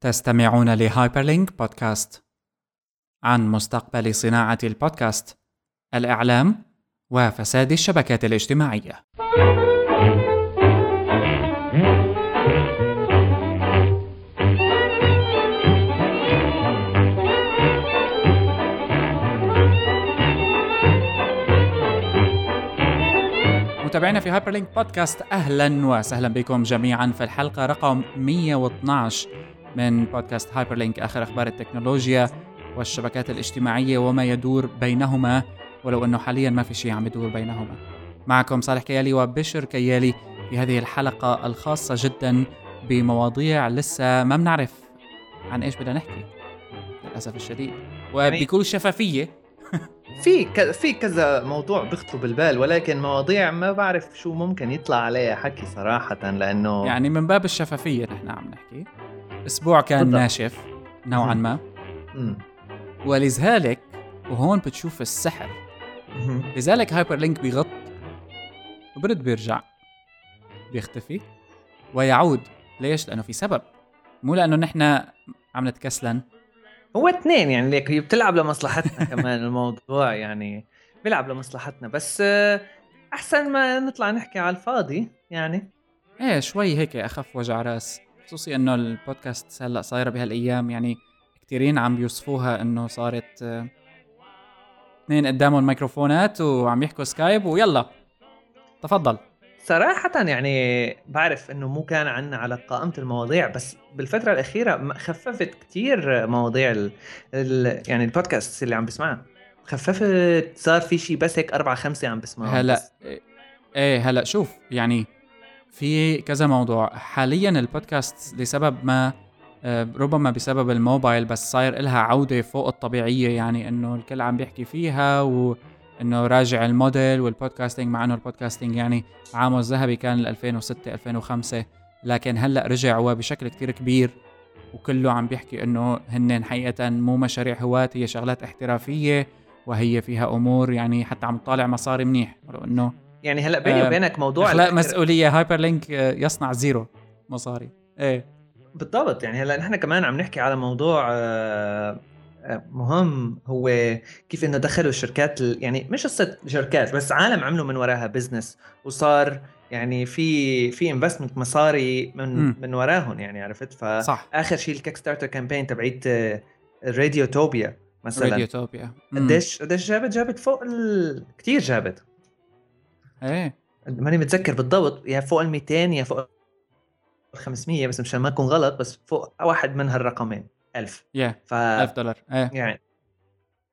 تستمعون ل Hyperlink بودكاست عن مستقبل صناعة البودكاست، الإعلام وفساد الشبكات الاجتماعية. متابعينا في Hyperlink بودكاست أهلا وسهلا بكم جميعا في الحلقة رقم 112 من بودكاست Hyperlink آخر أخبار التكنولوجيا والشبكات الاجتماعية وما يدور بينهما ولو أنه حاليا ما في شيء عم يدور بينهما. معكم صالح كيالي وبشر كيالي في هذه الحلقة الخاصة جدا بمواضيع لسه ما بنعرف عن إيش بدنا نحكي للأسف الشديد. وبكل شفافية في ك... في كذا موضوع بيخطر بالبال ولكن مواضيع ما بعرف شو ممكن يطلع عليها حكي صراحة لأنه يعني من باب الشفافية نحن عم نحكي. أسبوع كان بالضبط. ناشف نوعا ما. مم. ولذلك وهون بتشوف السحر. مم. لذلك Hyperlink بيغط وبرد بيرجع. بيختفي ويعود. ليش؟ لأنه في سبب. مو لأنه نحن عم نتكسلن. هو اثنين يعني ليك هي بتلعب لمصلحتنا كمان الموضوع يعني. بيلعب لمصلحتنا. بس آه، أحسن ما نطلع نحكي على الفاضي يعني. إيه شوي هيك أخف وجع راس. خصوصي إنه البودكاست هلأ صايره بهالأيام يعني كثيرين عم بيوصفوها إنه صارت آه، اثنين قدامهم الميكروفونات وعم يحكوا سكايب ويلا تفضل. صراحة يعني بعرف إنه مو كان عنا على قائمة المواضيع بس بالفترة الأخيرة خففت كتير مواضيع ال ال يعني البودكاست اللي عم بسمعها خففت صار في شيء بس هيك أربعة خمسة عم بسمعها هلأ إيه هلأ شوف يعني في كذا موضوع. حاليا البودكاست لسبب ما آه، ربما بسبب الموبايل بس صاير لها عودة فوق الطبيعية يعني إنه الكل عم بيحكي فيها و انه راجع الموديل والبودكاستنج مع إنه البودكاستنج يعني عامه الذهبي كان 2006 2005 لكن هلأ رجع وبشكل كتير كبير وكله عم بيحكي إنه هن حقيقة مو مشاريع هواة هي شغلات احترافية وهي فيها أمور يعني حتى عم تطالع مصاري منيح. إنه يعني هلا بيني آه وبينك موضوع اخلاق مسؤولية Hyperlink يصنع zero. مصاري إيه. بالضبط يعني هلا نحن كمان عم نحكي على موضوع آه مهم هو كيف إنه دخلوا الشركات يعني مش قصة شركات بس عالم عملوا من وراها business وصار يعني في في investment مصاري من م. من وراهم يعني عرفت؟ فصح آخر شيء ال Kickstarter campaign تبعيت Radiotopia مثلا. Radiotopia قديش قديش جابت؟ جابت فوق ال... كثير جابت. إيه. ماني متذكر بالضبط يا فوق ال 200 يا فوق ال 500 بس مشان ما أكون غلط بس فوق واحد من هالرقمين 1000 yeah. ف 1000 دولار. إيه. يعني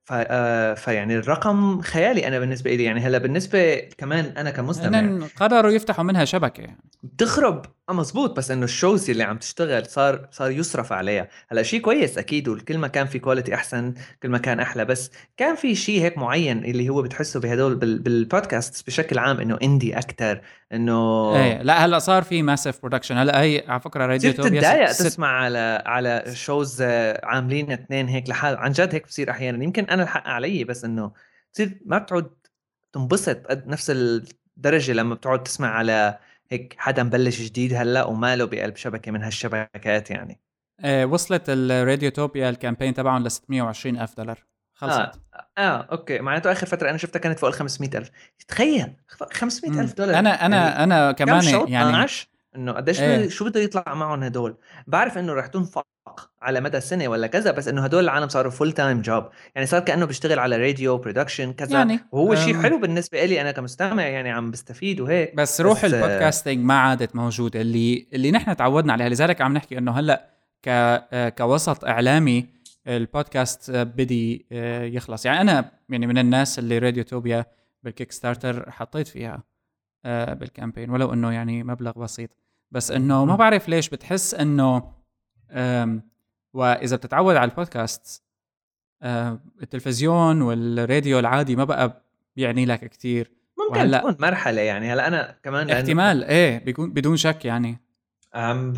ف... آه فيعني الرقم خيالي أنا بالنسبة لي. يعني هلأ بالنسبة كمان أنا كمستمع يعني قرروا يفتحوا منها شبكة. يعني بتخرب آه مزبوط بس إنه ال shows اللي عم تشتغل صار صار يصرف عليها. هلأ شيء كويس أكيد وكل ما كان في quality أحسن كل ما كان أحلى. بس كان في شيء هيك معين اللي هو بتحسه بهدول بال... بالبودكاست بشكل عام إنه indie أكثر إنه إيه. لا هلأ صار في massive production هلأ هي على فكرة Radiotopia تتضايق تسمع على على shows عاملين اثنين هيك لحال عن جد هيك بصير أحيانا. يمكن أنا الحق علي بس إنه تصير ما بتعود تنبسط قد نفس الدرجة لما بتقعد تسمع على هيك حدا مبلش جديد هلا وماله بقلب شبكة من هالشبكات يعني. آه وصلت ال Radiotopia ال campaign تبعهم ل 620 ألف دولار. خلصت. آه آه okay. معناته آخر فترة أنا شفتها كانت فوق ال 500 ألف. تخيل 500 ألف دولار. أنا أنا يعني أنا كمان يعني إنه قديش إيه. شو بده يطلع معهم هدول؟ بعرف إنه رح تنفق على مدى سنه ولا كذا بس إنه هدول العالم صاروا full-time job يعني صار كأنه بيشتغل على radio production كذا. يعني وهو شيء حلو بالنسبة لي أنا كمستمع يعني عم بستفيد وهيك. بس روح بس ال podcasting ما عادت موجودة. اللي اللي نحن تعودنا عليها لذلك عم نحكي إنه هلأ ك كوسط إعلامي البودكاست بدي آه، يخلص. يعني أنا يعني من الناس اللي Radiotopia بال Kickstarter حطيت فيها آه، بال campaign ولو إنه يعني مبلغ بسيط. بس إنه ما بعرف ليش بتحس إنه وإذا بتتعود على البودكاست التلفزيون والراديو العادي ما بقى بيعني لك كثير ممكن وهلأ تكون مرحلة يعني. هلأ أنا كمان احتمال إيه بيكون بدون شك يعني. عم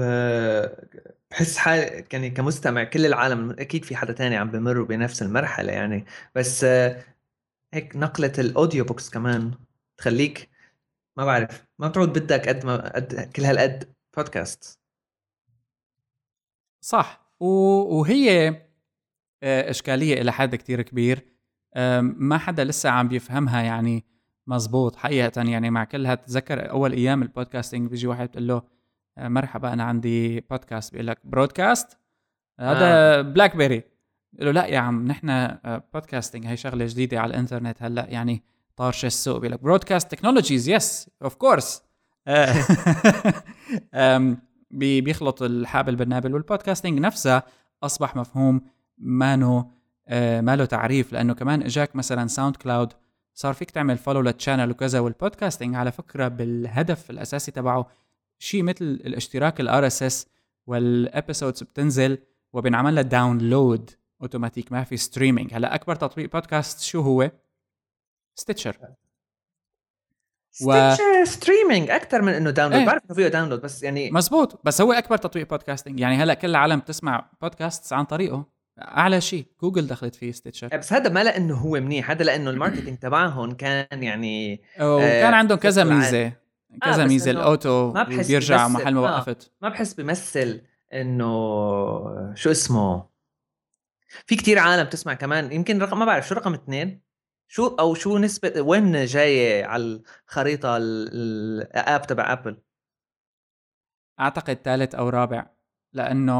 بحس حال يعني كمستمع كل العالم أكيد في حدا تاني عم بمروا بنفس المرحلة يعني. بس هيك نقلة ال audio books كمان تخليك ما بعرف ما بتعود بدك قد ما قد كل هالقد بودكاست صح. وهي آه، إشكالية إلى حد كتير كبير. ما حدا لسه عم بيفهمها يعني مزبوط. حقيقة يعني مع كلها تذكر أول أيام ال podcasting بيجي واحد بتقول له آه، مرحبا أنا عندي بودكاست بيقول لك broadcast هذا آه. بلاك بيري له لا يا عم نحن podcasting هي شغلة جديدة على الإنترنت هلأ. يعني طارش السوق بيقول لك broadcast technologies yes of course بيخلط الحابل بالنابل وال podcasting نفسها أصبح مفهوم مانو آه ما له تعريف لأنه كمان إجاك مثلا ساوند كلاود صار فيك تعمل follow لل channel وكذا وال podcasting على فكرة بالهدف الأساسي تبعه شيء مثل الاشتراك ال RSS وال episodes بتنزل وبنعمل لها download automatic ما في streaming هلأ أكبر تطبيق بودكاست شو هو؟ Stitcher Stitcher streaming أكثر من إنه download إيه. بعرف إنه فيه download بس يعني مزبوط. بس هو أكبر تطبيق podcasting يعني هلأ كل العالم بتسمع بودكاست عن طريقه. أعلى شيء جوجل دخلت فيه Stitcher بس هذا ما لأنه هو منيح هذا لأنه ال marketing تبعهم كان يعني وكان آه عندهم كذا ميزة. كذا آه ميزة ال auto ما بحس بيرجع محل ما آه، وقفت. ما بحس بيمثل إنه شو اسمه؟ في كتير عالم تسمع كمان. يمكن رقم ما بعرف شو رقم اثنين. شو أو شو نسبة وين جاية على الخريطة ال app تبع Apple أعتقد ثالث أو رابع لأنه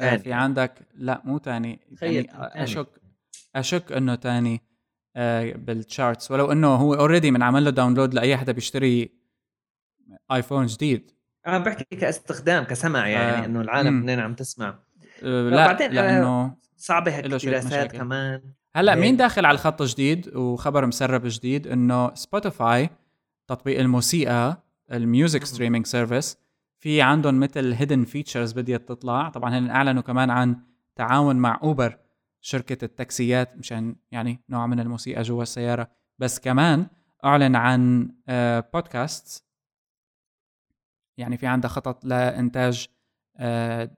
آه، في عندك لا مو ثاني يعني أشك أشك إنه ثاني آه، بال charts ولو إنه هو already من عمل له download لأي حدا بيشتري iPhone جديد. أنا بحكي كاستخدام كسمع يعني آه. إنه العالم منين عم تسمع. آه لا بعدين لأنه صعبة هيك الدراسات كمان. هلا مين داخل على الخط جديد وخبر مسرب جديد؟ إنه Spotify تطبيق الموسيقى ال music streaming service. في عندهم مثل hidden features بديت تطلع. طبعا هن أعلنوا كمان عن تعاون مع Uber شركة التاكسيات مشان يعني نوع من الموسيقى جوا السيارة. بس كمان أعلن عن بودكاست آه، يعني في عندها خطط لإنتاج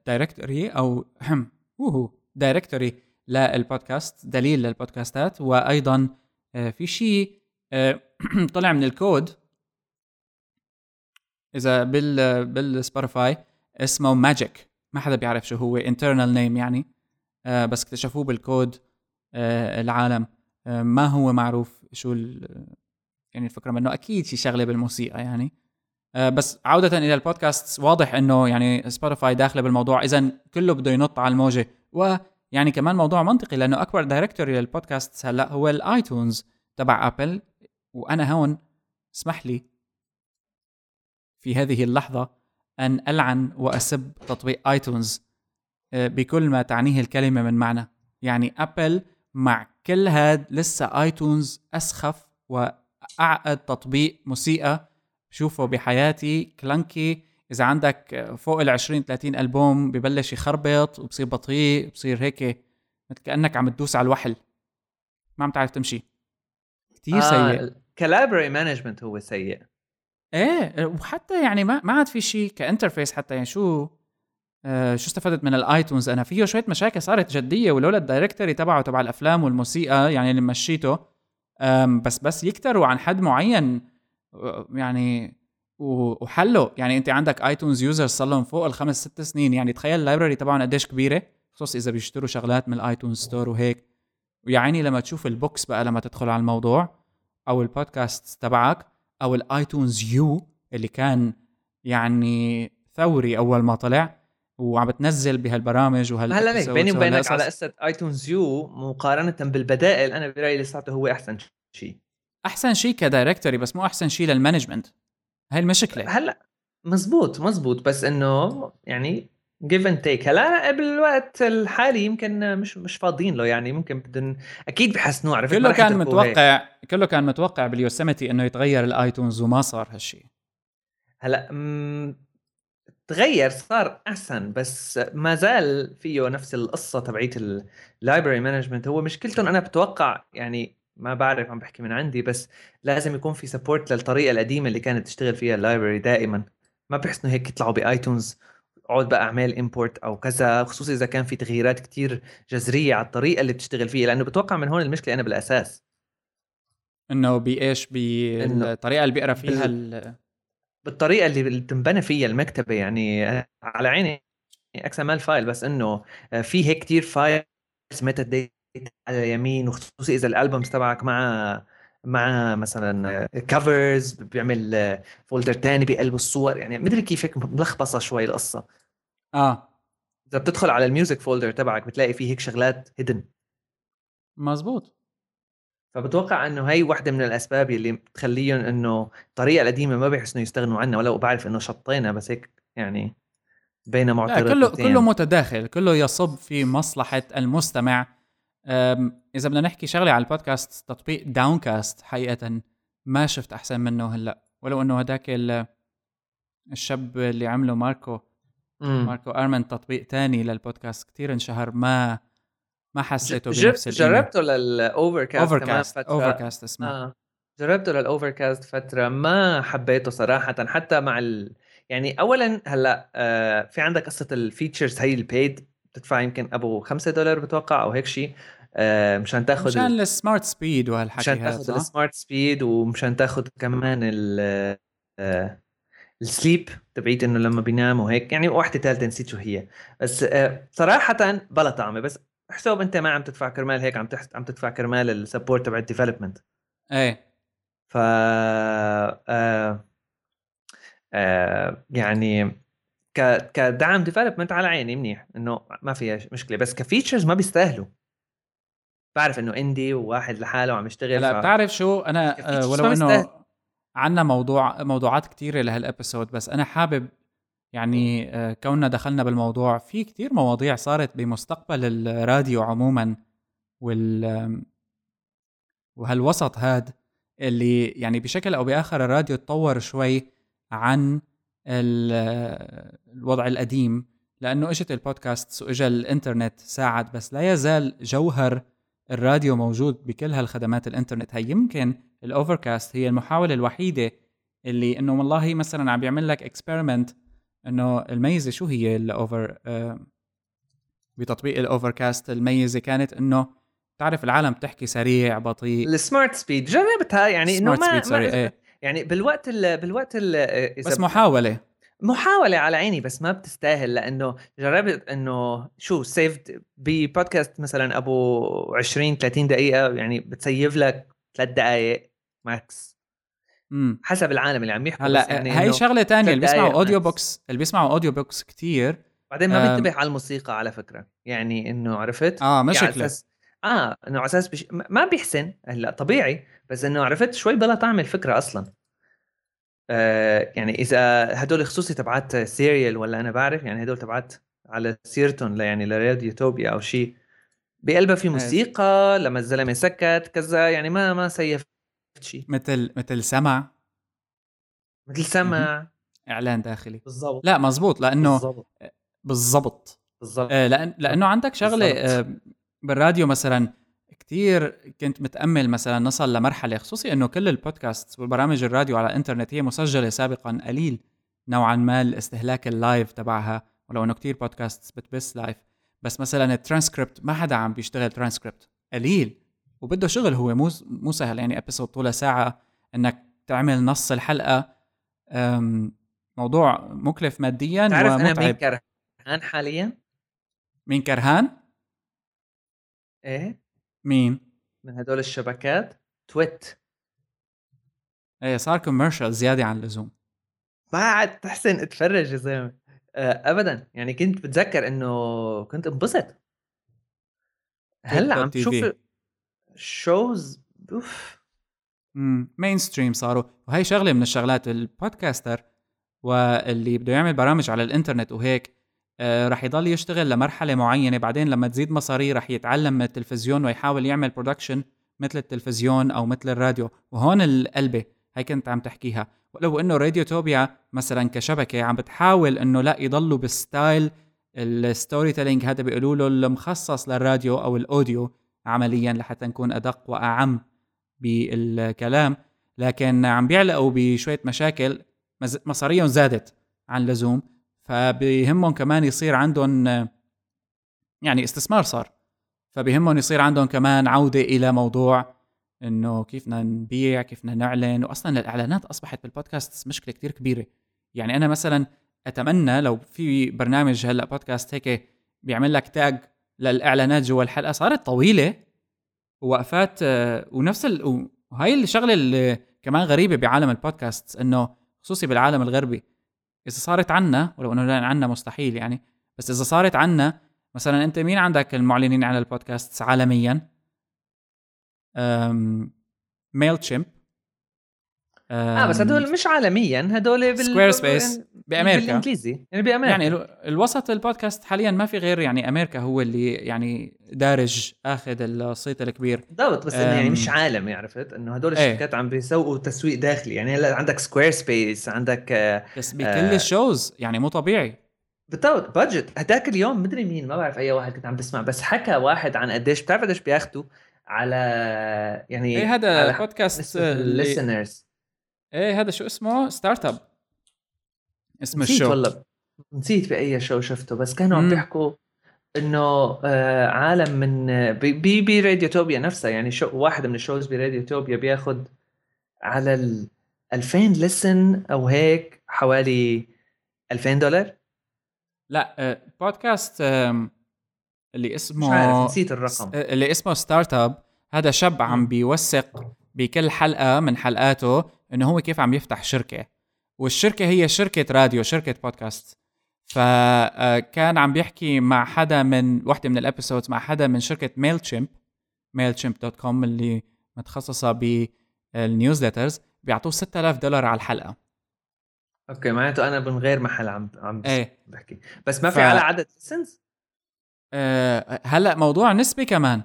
directory آه، أو اوهو directory لل podcast دليل للبودكاستات وأيضا آه، في شيء طلع من الكود. إذا بال بال Spotify اسمه magic ما حدا بيعرف شو هو internal name يعني. آه بس اكتشفوه بالكود آه العالم. آه ما هو معروف شو يعني الفكرة منه أكيد شي شغلة بالموسيقى يعني. آه بس عودة إلى البودكاست واضح إنه يعني Spotify داخلة بالموضوع. إذا كله بده ينط على الموجة. ويعني كمان موضوع منطقي لأنه أكبر directory لل podcast هلأ هو ال iTunes تبع Apple وأنا هون اسمح لي في هذه اللحظة أن ألعن وأسب تطبيق iTunes آه، بكل ما تعنيه الكلمة من معنى. يعني Apple مع كل هاد لسه iTunes أسخف وأعقد تطبيق موسيقى شوفه بحياتي clunky إذا عندك فوق ال 20 30 ألبوم ببلش يخربط وبصير بطيء بصير هيك مثل كأنك عم تدوس على الوحل. ما عم تعرف تمشي. كثير آه سيء. ك library management هو سيء. إيه وحتى يعني ما ما عاد في شيء ك interface حتى يعني شو آه شو استفدت من ال iTunes؟ أنا فيه شوية مشاكل صارت جدية ولولا ال directory تبعه تبع الأفلام والموسيقى يعني اللي مشيته بس بس يكتروا عن حد معين يعني وحله يعني انت عندك iTunes user صار لهم فوق الخمس ست سنين. يعني تخيل ال library تبعهم قديش كبيرة. خصوص إذا بيشتروا شغلات من ال iTunes Store وهيك. ويا عيني لما تشوف ال books بقى لما تدخل على الموضوع أو البودكاست تبعك أو ال iTunes U اللي كان يعني ثوري أول ما طلع وعم بتنزل بهالبرامج وهال هلا ليك بيني وبينك على قصة iTunes U مقارنة بالبدائل أنا برأيي لساته هو أحسن شيء. أحسن شيء ك directory بس مو أحسن شيء لل management هاي المشكلة. هلا مزبوط مزبوط بس إنه يعني give and take هلا بالوقت الحالي يمكن مش مش فاضيين له يعني ممكن بدهم أكيد بحسنوه عرفت كله كان متوقع هيك. كله كان متوقع بال Yosemite إنه يتغير ال iTunes وما صار هالشيء هلا م... تغير صار أحسن بس ما زال فيه نفس القصة تبعيت ال library management هو مشكلتهم أنا بتوقع يعني ما بعرف عم بحكي من عندي بس لازم يكون في support للطريقة القديمة اللي كانت تشتغل فيها ال library دائما. ما بحس هيك يطلعوا ب iTunes اقعد بقى اعمل import أو كذا خصوصا إذا كان في تغييرات كتير جذرية على الطريقة اللي بتشتغل فيها لأنه بتوقع من هون المشكلة أنا بالأساس. إنه بإيش؟ بالطريقة اللي بيقرأ فيها بال... بالطريقة اللي بتنبنى فيها المكتبة يعني على عيني XML file بس إنه في هيك كثير files meta على اليمين وخصوصي إذا ال albums تبعك مع مع مثلا covers بيعمل folder تاني بقلب الصور يعني مدري كيف هيك ملخبصة شوي القصة. آه. إذا بتدخل على ال music folder تبعك بتلاقي فيه هيك شغلات هيدن مزبوط فبتوقع إنه هي واحدة من الأسباب اللي بتخليهم إنه الطريقة القديمة ما بيحسنوا يستغنوا عنها ولو بعرف إنه شطينا بس هيك يعني بين معترضتين كله كله متداخل كله يصب في مصلحة المستمع. إذا بدنا نحكي شغلة على البودكاست تطبيق داونكاست حقيقه ما شفت أحسن منه هلأ ولو إنه هداك الشاب اللي عمله ماركو مم. ماركو أرمن تطبيق تاني للبودكاست كتير انشهر ما ما حسيته بنفس جربته لل Overcast Overcast Overcast اسمه آه. جربته لل Overcast فترة ما حبيته صراحة حتى مع ال... يعني اولا هلأ آه في عندك قصة ال features هي ال paid بتدفع يمكن أبو 5 دولار بتوقع أو هيك شيء آه مشان تاخذ مشان ال smart speed وهالحكي مشان تاخذ ال smart speed ومشان تاخذ كمان ال آه ال sleep تبعيت إنه لما بينام وهيك يعني واحدة ثالثة نسيت شو هي. بس آه صراحة بلا طعمة بس حساب أنت ما عم تدفع كرمال هيك عم تحت عم تدفع كرمال ال support تبع ال development إيه. ف آه آه يعني ك كدعم development على عيني منيح إنه ما فيها مشكلة. بس ك features ما بيستاهلوا. بعرف إنه indie وواحد لحاله عم يشتغل لا ف... بتعرف شو؟ أنا آه ولو إنه عندنا موضوع موضوعات كثيره لهال episode بس أنا حابب يعني آه كوننا دخلنا بالموضوع في كثير مواضيع صارت بمستقبل الراديو عموما وال وهالوسط هاد اللي يعني بشكل أو بآخر الراديو تطور شوي عن الوضع القديم لأنه إجت البودكاست وإجا الإنترنت ساعد بس لا يزال جوهر الراديو موجود بكل هالخدمات الإنترنت. هي يمكن الأوفركاست هي المحاولة الوحيدة اللي إنه والله مثلا عم بيعمل لك experiment إنه الميزة شو هي ال Over آه بتطبيق ال Overcast الميزة كانت إنه تعرف العالم تحكي سريع بطيء. ال smart speed جربتها؟ يعني إنه ما, sorry إيه. يعني بالوقت ال بالوقت ال بس محاولة. محاولة على عيني بس ما بتستاهل لأنه جربت إنه شو saved ببودكاست مثلا أبو 20 30 دقيقة يعني بتسيف لك ثلاث دقائق ماكس إمم. حسب العالم اللي عم يحكوا هلأ يعني هي شغلة تانية اللي بيسمعوا اوديو بوكس اللي بيسمعوا اوديو بوكس كثير بعدين ما بينتبه على الموسيقى على فكرة يعني إنه عرفت؟ آه مشكلة يعني آه إنه على أساس بش... ما بيحسن. هلأ طبيعي بس إنه عرفت شوي بلا طعم الفكرة أصلا. آه يعني إذا هدول خصوصي تبعات سيريال ولا أنا بعرف يعني هدول تبعات على سيرتون يعني لراديو توبيا أو شيء بقلبها في موسيقى لما الزلمة سكت كذا يعني ما ما سيفت شيء مثل مثل سمع. مثل سمع. إعلان داخلي. بالضبط. لا مزبوط لأنه بالضبط. بالضبط. بالضبط. آه لأن لأنه عندك شغلة آه بالراديو مثلا كثير كنت متأمل مثلا نصل لمرحلة خصوصي إنه كل البودكاست والبرامج الراديو على الإنترنت هي مسجلة سابقا قليل نوعا ما الاستهلاك ال live تبعها ولو إنه كثير بودكاست بتبث live بس مثلا الترانسكريبت ما حدا عم بيشتغل ترانسكريبت قليل وبده شغل هو مو مو سهل يعني episode طولها ساعة إنك تعمل نص الحلقة موضوع مكلف ماديا تعرف ومتعب أنا مين كرهان حاليا؟ مين كرهان؟ إيه؟ مين؟ من هدول الشبكات. TWiT. إيه صار commercial زيادة عن اللزوم. ما عاد تحسن اتفرج يا زلمة. آه ابدا. يعني كنت بتذكر إنه كنت انبسط. هلأ عم تشوف shows off. mainstream صاروا. وهي شغلة من الشغلات ال podcaster واللي بده يعمل برامج على الإنترنت وهيك. رح يضل يشتغل لمرحلة معينة بعدين لما تزيد مصاري رح يتعلم من التلفزيون ويحاول يعمل production مثل التلفزيون أو مثل الراديو. وهون القلبة هي كنت عم تحكيها. ولو إنه Radiotopia مثلا كشبكة عم بتحاول إنه لا يضلوا بال style ال storytelling هذا بيقولوا له المخصص للراديو أو ال audio عمليا لحتى نكون أدق وأعم بالكلام. لكن عم بيعلقوا بشوية مشاكل مصاريهم زادت عن اللزوم. فبيهمهم كمان يصير عندهم يعني استثمار صار. فبيهمهم يصير عندهم كمان عودة إلى موضوع إنه كيف بدنا نبيع كيف بدنا نعلن. وأصلا الإعلانات أصبحت بالبودكاست مشكلة كتير كبيرة. يعني أنا مثلا أتمنى لو في برنامج هلأ بودكاست هيك بيعمل لك تاج للإعلانات جوا الحلقة. صارت طويلة ووقفات ونفس ال... وهي الشغلة اللي كمان غريبة بعالم البودكاست إنه خصوصي بالعالم الغربي. إذا صارت عنا ولو إنه عنا مستحيل يعني بس إذا صارت عنا مثلا أنت مين عندك المعلنين على البودكاست عالميا؟ Mailchimp آه بس هدول مش عالميا هدول بال Squarespace بأمريكا. بالإنجليزي يعني بأمريكا. يعني الوسط البودكاست حاليا ما في غير يعني أمريكا هو اللي يعني دارج آخذ الصيت الكبير. بالضبط بس إنه يعني مش عالمي عرفت؟ إنه هدول إيه. الشركات عم بيسوقوا تسويق داخلي. يعني هلا عندك Squarespace عندك آه بس بكل آه ال shows يعني مو طبيعي. بالضبط budget هداك اليوم مدري مين ما بعرف أي واحد كنت عم بسمع بس حكى واحد عن قديش بتعرف قديش بياخذوا على يعني إيه هذا بودكاست ال listeners إيه هذا شو اسمه؟ StartUp اسم نسيت ال show والله. نسيت بأي show شفته بس كانوا عم بيحكوا إنه آه عالم من بي بي Radiotopia نفسها. يعني show واحد من ال shows ب Radiotopia بياخذ على ال 2000 listen أو هيك حوالي 2000 دولار؟ لا بودكاست اللي اسمه مش عارف نسيت الرقم. اللي اسمه StartUp هذا شاب عم بيوثق بكل حلقة من حلقاته إنه هو كيف عم يفتح شركة. والشركة هي شركة راديو شركة بودكاست فكان عم بيحكي مع حدا من وحدة من ال episodes مع حدا من شركة Mailchimp Mailchimp dot com اللي متخصصه بال newsletters بيعطوه 6000 دولار على الحلقة. okay معناته أنا من غير محل عم عم إيه. بحكي. بس ما في ف... على عدد ليسنز أه هلأ موضوع نسبي كمان.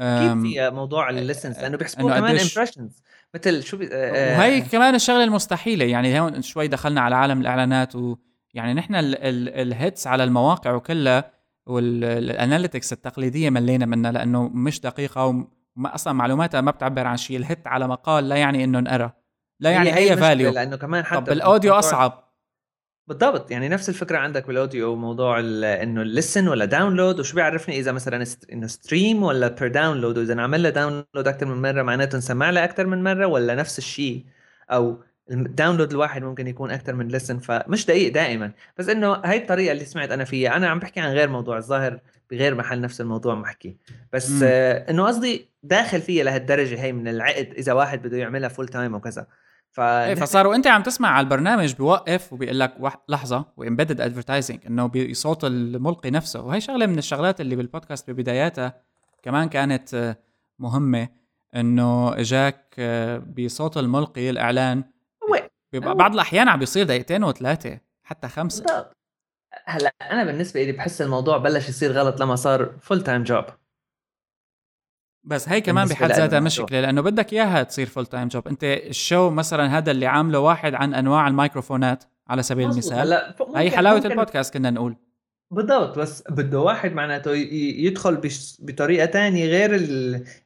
أكيد في موضوع ال listens لأنه بيحسبوه كمان impressions مثل شو بي... آه وهي كمان الشغلة المستحيلة يعني هون شوي دخلنا على عالم الإعلانات ويعني نحن ال hits على المواقع وكلها وال analytics التقليدية ملينا منها لأنه مش دقيقة وما أصلا معلوماتها ما بتعبر عن شيء. ال hit على مقال لا يعني إنه انقرا لا يعني أي value لأنه كمان حتى طب بال audio أصعب. بالضبط. يعني نفس الفكرة عندك بال audio موضوع إنه ال listen ولا download وشو بيعرفني إذا مثلا إنه stream ولا per download وإذا نعمل له download أكثر من مرة معناته نسمع له أكثر من مرة ولا نفس الشيء؟ أو ال download الواحد ممكن يكون أكثر من listen فمش دقيق دائما. بس إنه هاي الطريقة اللي سمعت أنا فيها. أنا عم بحكي عن غير موضوع الظاهر بغير محل نفس الموضوع محكي بس آه إنه قصدي داخل فيها لهالدرجة هي من العقد إذا واحد بده يعملها full time وكذا ف إيه فصاروا أنت عم تسمع على البرنامج بوقف وبيقول لك لحظة و embedded advertising إنه بصوت الملقي نفسه. وهي شغلة من الشغلات اللي بالبودكاست ببداياتها كمان كانت آه، مهمة إنه إجاك آه، بصوت الملقي الإعلان بيبقى بعض الأحيان عم بيصير دقيقتين وثلاثة حتى خمسة. هلأ أنا بالنسبة لي بحس الموضوع بلش يصير غلط لما صار full time job بس هي كمان بحد ذاتها مشكلة لأنه بدك إياها تصير full time job أنت ال show مثلا هذا اللي عامله واحد عن أنواع الميكروفونات على سبيل المثال هلا هي حلاوة البودكاست كنا نقول. بالضبط بس بده واحد معناته يدخل بطريقة تانية غير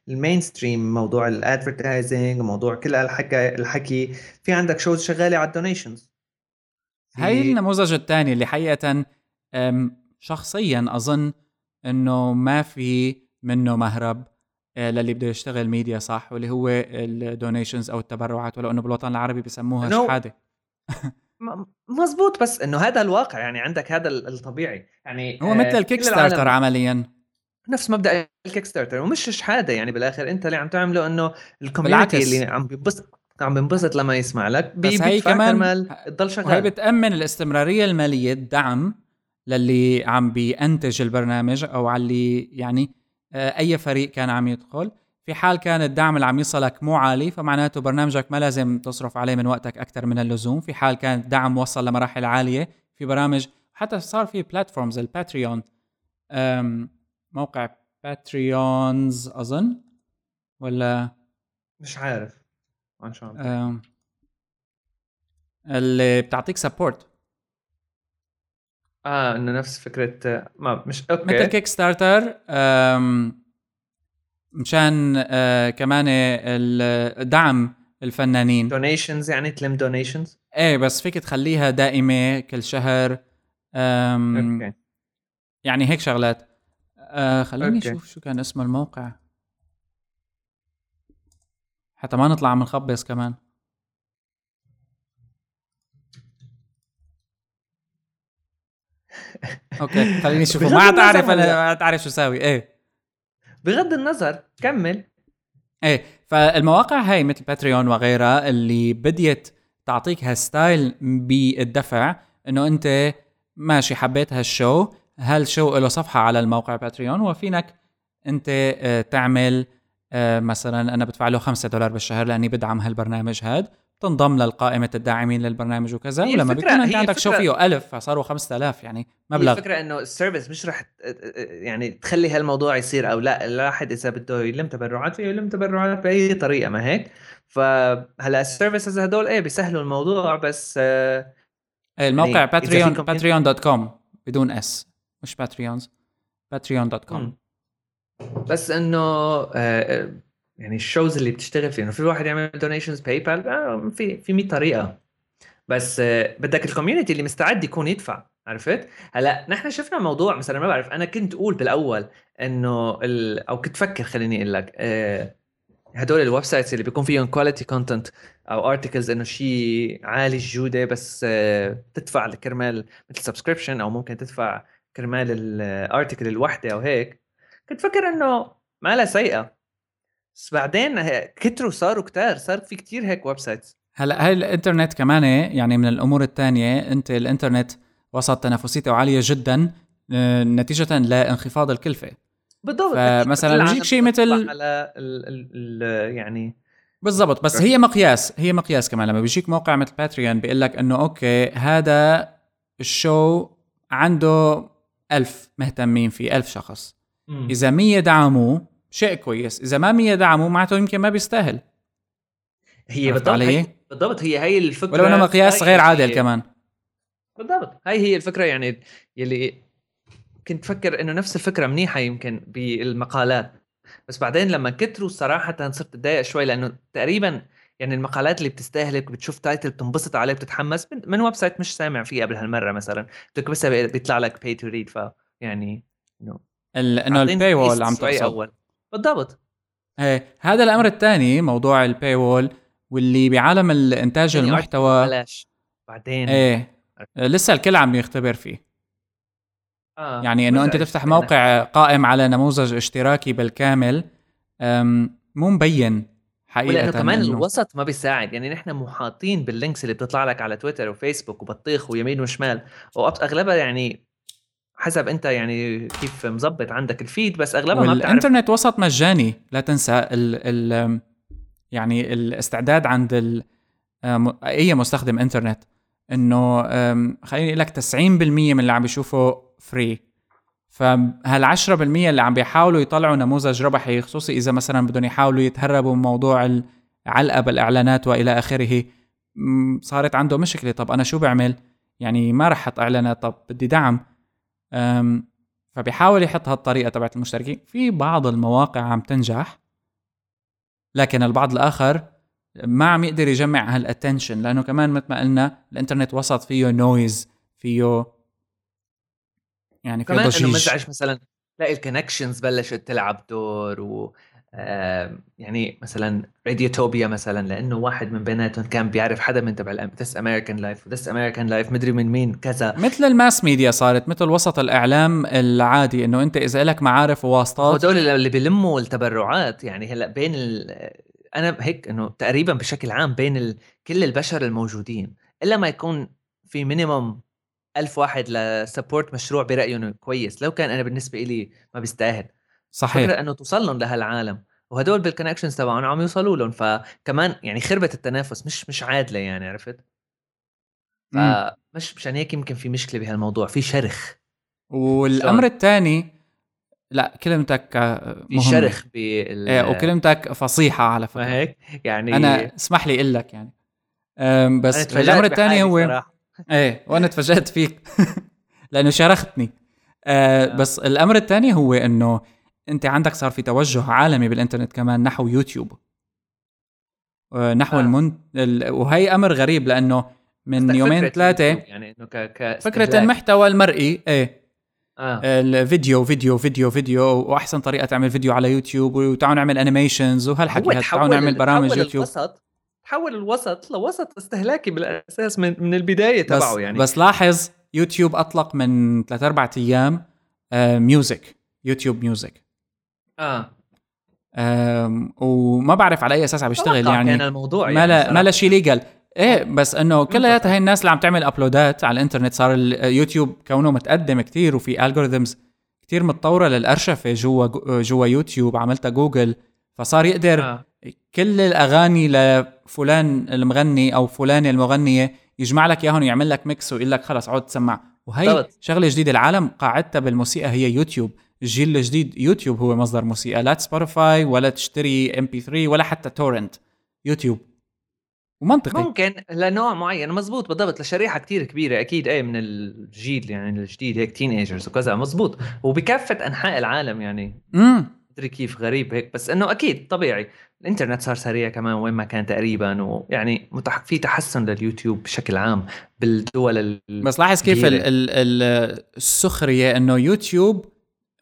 ال mainstream موضوع ال advertising موضوع كل الحكي الحكي. في عندك shows شغالة على ال donations هاي النموذج الثاني اللي حقيقه شخصيا أظن إنه ما في منه مهرب. للي بده يشتغل ميديا صح؟ واللي هو ال donations أو التبرعات ولو إنه بالوطن العربي بيسموها شحادة. مزبوط بس إنه هذا الواقع يعني عندك هذا الطبيعي. يعني هو مثل ال Kickstarter عمليا. نفس مبدأ ال Kickstarter ومش شحادة يعني بالآخر أنت اللي عم تعمله إنه ال community اللي عم بينبسط عم بينبسط لما يسمع لك بس هي كمان تضل شغال. وهي بتأمن الاستمرارية المالية الدعم للي عم بينتج البرنامج أو على اللي يعني آه، أي فريق كان عم يدخل. في حال كان الدعم اللي عم يصلك مو عالي فمعناته برنامجك ما لازم تصرف عليه من وقتك أكثر من اللزوم. في حال كان الدعم وصل لمراحل عالية في برامج حتى صار في platforms ال Patreon موقع Patreons أظن ولا؟ مش عارف. شاء الله. اللي بتعطيك support آه إنه نفس فكرة ما مش okay. مثل كيك ستارتر مشان آه كمان دعم الفنانين. donations يعني تلم donations إيه بس فيك تخليها دائمة كل شهر. okay. يعني هيك شغلات. آه خليني أشوف شو كان اسم الموقع. حتى ما نطلع عم نخبص كمان. okay خليني أشوف بغض ما تعرف أنا. ما تعرف شو ساوي. إيه. بغض النظر كمل. إيه فالمواقع هاي مثل Patreon وغيرها اللي بديت تعطيك هال style بالدفع إنه أنت ماشي حبيت هال show هال show له صفحة على الموقع Patreon وفينك أنت آه، تعمل آه، مثلا أنا بدفع له 5 دولار بالشهر لأني بدعم هالبرنامج هاد. تنضم للقائمة الداعمين للبرنامج وكذا ولما الفكرة- بيكون أنت عندك شو الفكرة- فيه؟ ألف فصاروا 5000 يعني مبلغ. الفكرة إنه ال service مش رح يعني تخلي هالموضوع يصير أو لا. الواحد إذا بده يلم تبرعات فيه يلم تبرعات بأي طريقة ما هيك؟ فهلأ ال services هدول إيه بيسهلوا الموضوع بس آه، إيه، الموقع Patreon Patreon dot com بدون s مش Patreons Patreon dot com. بس إنه آه، آه، يعني ال shows اللي بتشتغل فيه إنه في واحد يعمل donations PayPal في في 100 طريقة. بس آه، بدك ال community اللي مستعد يكون يدفع عرفت؟ هلأ نحن شفنا موضوع مثلا ما بعرف أنا كنت أقول بالأول إنه ال... أو كنت فكر خليني أقول لك آه، هدول ال websites اللي بيكون فيهم quality content أو articles إنه شيء عالي الجودة بس آه، تدفع كرمال مثل subscription أو ممكن تدفع كرمال ال article الوحدة أو هيك. كنت فكر إنه ما لها سيئة. بس بعدين كتروا صاروا كتار صار في كتير هيك websites هلا هاي الإنترنت كمان يعني من الأمور الثانية أنت الإنترنت وسط تنافسيته عالية جدا آه، نتيجة لانخفاض الكلفة. بالضبط فمثلاً بيجيك شيء مثل- على ال ال ال يعني بالضبط بس هي مقياس هي مقياس كمان. لما بيجيك موقع مثل Patreon بيقول لك إنه okay هذا ال show عنده ألف مهتمين فيه ألف شخص. إذا مية دعموه شيء كويس. إذا ما مية دعموه معناته يمكن ما بيستاهل. هي بالضبط؟ هي بالضبط هي هي الفكرة ولو إنه مقياس غير هي- عادل كمان. بالضبط هاي هي الفكرة يعني يلي كنت فكر إنه نفس الفكرة منيحة يمكن بالمقالات. بس بعدين لما كتروا صراحة صرت أتضايق شوي لأنه تقريبا يعني المقالات اللي بتستهلك بتشوف title بتنبسط عليه بتتحمس من, من website مش سامع فيه قبل هالمرة مثلا. بدك بس بيطلع لك pay to read ف يعني إنه انه ال paywall عم تقصد. أول. بالضبط. إيه هذا الأمر الثاني موضوع ال paywall واللي بعالم الانتاج يعني المحتوى. بلاش بعدين. إيه لسه الكل عم يختبر فيه. آه. يعني إنه أنت. تفتح موقع قائم على نموذج اشتراكي بالكامل مو مبين حقيقة ولأنه كمان إنه- الوسط ما بيساعد. يعني نحن محاطين باللينكس اللي بتطلع لك على تويتر وفيسبوك وبطيخ ويمين وشمال. واغلبها يعني حسب انت يعني كيف مظبط عندك الفيد بس أغلبها ما بتعرف. والإنترنت وسط مجاني لا تنسى ال ال يعني الاستعداد عند ال أي مستخدم إنترنت إنه خليني أقول لك 90% من اللي عم بيشوفوا فري فهال 10% اللي عم بيحاولوا يطلعوا نموذج ربحي خصوصي إذا مثلا بدهم يحاولوا يتهربوا من موضوع العلقة بالإعلانات وإلى آخره صارت عنده مشكلة. طب أنا شو بعمل؟ يعني ما رح أحط إعلانات. طب بدي دعم. فبيحاول يحط هالطريقة تبعت المشتركين. في بعض المواقع عم تنجح لكن البعض الآخر ما عم يقدر يجمع ه ال attention لأنه كمان مثل ما قلنا الإنترنت وسط فيه noise فيه يعني فيه كمان إنه ضجيج. مزعج مثلا تلاقي ال connections بلشت تلعب دور و يعني مثلا Radiotopia مثلا لأنه واحد من بيناتهم كان بيعرف حدا من تبع This American Life و This American Life مدري من مين كذا. مثل ال mass media صارت مثل وسط الإعلام العادي إنه أنت إذا لك معارف وواسطات. هدول اللي بيلموا التبرعات يعني هلأ بين ال... أنا هيك إنه تقريبا بشكل عام بين ال... كل البشر الموجودين إلا ما يكون في minimum ألف واحد ل support مشروع برايه انه كويس. لو كان أنا بالنسبة لي ما بيستاهل. صحيح فكرة إنه توصل لهم لهالعالم وهدول بال connections تبعهم عم يوصلوا لهم فكمان يعني خربت التنافس مش مش عادلة يعني عرفت؟ فمش مشان هيك يمكن في مشكلة بهالموضوع في شرخ والأمر الثاني لا كلمتك آه، في مهمة. شرخ بال إيه وكلمتك فصيحة على فكرة هيك يعني أنا اسمح لي أقول لك يعني بس الأمر الثاني هو صراحة. إيه وأنا تفاجات فيك لأنه شرختني آه آه. بس الأمر الثاني هو إنه انت عندك صار في توجه عالمي بالإنترنت كمان نحو يوتيوب. آه نحو آه. آه. المن... ال... وهي أمر غريب لأنه من يومين ثلاثة يعني إنه ك ك فكرة المحتوى المرئي إيه. آه. الفيديو فيديو فيديو فيديو وأحسن طريقة تعمل فيديو على يوتيوب وتعالوا نعمل animations وهالحكي تعالوا نعمل برامج يوتيوب. الوسط تحول الوسط لوسط استهلاكي بالأساس من من البداية بس تبعه يعني. بس لاحظ يوتيوب أطلق من ثلاث أربع أيام آه music يوتيوب music آه. وما بعرف على أي أساس عم بيشتغل توقع يعني. كان الموضوع ما لا يعني ما لا شيء ليجل إيه بس إنه كلياتها هي الناس اللي عم تعمل upload ات على الإنترنت صار اليوتيوب كونه متقدم كتير وفي algorithms كتير متطورة للأرشفة جوا جوا يوتيوب عملتها جوجل فصار يقدر آه. كل الأغاني لفلان المغني أو فلانة المغنية يجمع لك إياهم ويعمل لك mix ويقول لك خلص عود تسمع وهي. شغلة جديدة العالم قاعدتها بالموسيقى هي يوتيوب الجيل الجديد يوتيوب هو مصدر موسيقى. لا Spotify ولا تشتري MP3 ولا حتى torrent. يوتيوب. ومنطقي. ممكن لنوع معين. مزبوط بالضبط. لشريحة كتير كبيرة. أكيد إيه من الجيل يعني الجديد هيك teenagers وكذا. مزبوط. وبكافة أنحاء العالم يعني. امم مدري كيف غريب هيك بس إنه أكيد طبيعي. الإنترنت صار سريع كمان وين ما كان تقريبا ويعني متح... في تحسن لليوتيوب بشكل عام بالدول ال... بس لاحظ كيف. ال ال السخرية إنه يوتيوب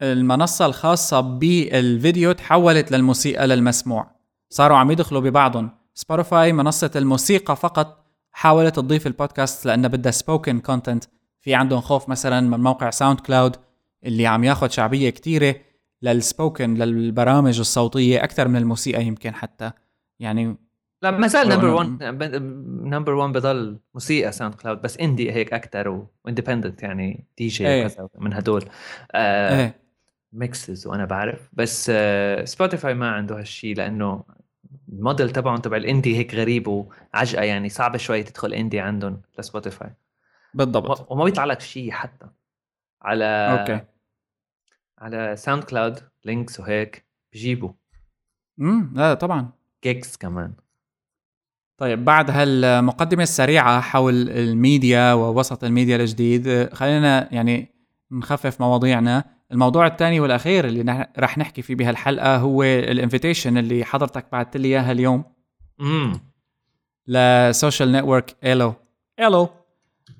المنصة الخاصة بالفيديو تحولت للموسيقى للمسموع. صاروا عم يدخلوا ببعضهم. Spotify منصة الموسيقى فقط حاولت تضيف البودكاست لانها بدها spoken content في عندهم خوف مثلا من موقع SoundCloud اللي عم ياخذ شعبية كتيرة لل spoken للبرامج الصوتية أكثر من الموسيقى يمكن حتى. يعني لا ما زال number إنه- 1 number 1 بضل موسيقى SoundCloud بس indie هيك أكثر و independent يعني دي جي. وكذا من هدول. آه إيه. mixes وأنا بعرف. بس آه Spotify ما عنده هالشيء لأنه الموديل تبعهم تبع ال indie هيك غريب وعجقة يعني صعبة شوي تدخل indie عندهم ل Spotify بالضبط. وما بيطلع لك شيء حتى. على okay. على SoundCloud links وهيك بجيبوا امم لا طبعا. geeks كمان. طيب بعد هالمقدمة السريعة حول الميديا ووسط الميديا الجديد خلينا يعني نخفف مواضيعنا. الموضوع الثاني والأخير اللي رح نحكي فيه بهالحلقة هو ال invitation اللي حضرتك بعثت لي إياها اليوم. امم ل social network Ello. Ello.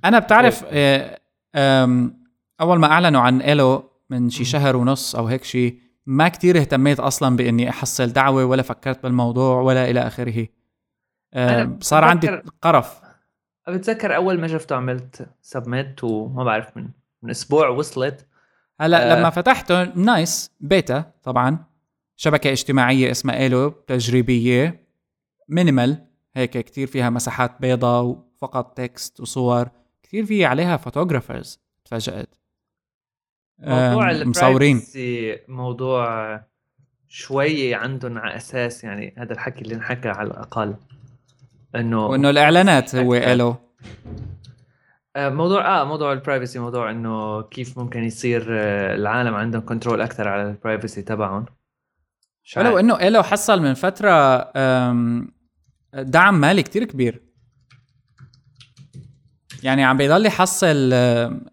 أنا بتعرف آه، آم، أول ما أعلنوا عن Ello من شي. شهر ونص أو هيك شي ما كتير اهتميت أصلا بإني أحصل دعوة ولا فكرت بالموضوع ولا إلى آخره. آه، أنا صار عندي قرف. بتذكر أول ما شفته عملت submit وما بعرف من من أسبوع وصلت. هلا آه. لما فتحته nice beta طبعا شبكة اجتماعية اسمها Ello تجريبية minimal هيك كتير فيها مساحات بيضاء وفقط text وصور كتير في عليها photographers تفاجأت موضوع مصورين ال privacy موضوع شوي عندهم على أساس يعني هذا الحكي اللي انحكى على الأقل إنه وإنه الإعلانات هو أكثر. آه، موضوع آه موضوع ال privacy موضوع إنه كيف ممكن يصير آه، العالم عندهم control أكثر على ال privacy تبعهم. ولو. إنه Ello حصل من فترة آم، دعم مالي كتير كبير. يعني عم بيضل يحصل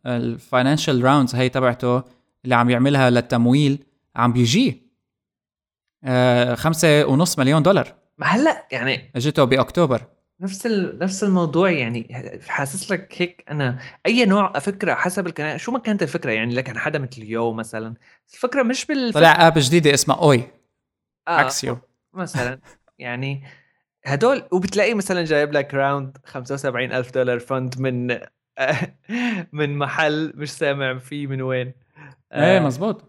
ال financial rounds هي تبعته اللي عم يعملها للتمويل عم بيجي. آه، خمسة ونص مليون دولار. ما هلأ يعني اجته بأكتوبر. نفس ال... نفس الموضوع يعني حاسس لك هيك أنا أي نوع فكرة حسب الكلام شو ما كانت الفكرة يعني لكن حدا مثل Yo مثلا. الفكرة مش بالفكرة طلع آب جديدة اسمها أوي. آه. أكسيو. مثلا يعني هدول وبتلاقي مثلا جايب لك راوند 75 ألف دولار فند من من محل مش سامع فيه من وين. إيه مزبوط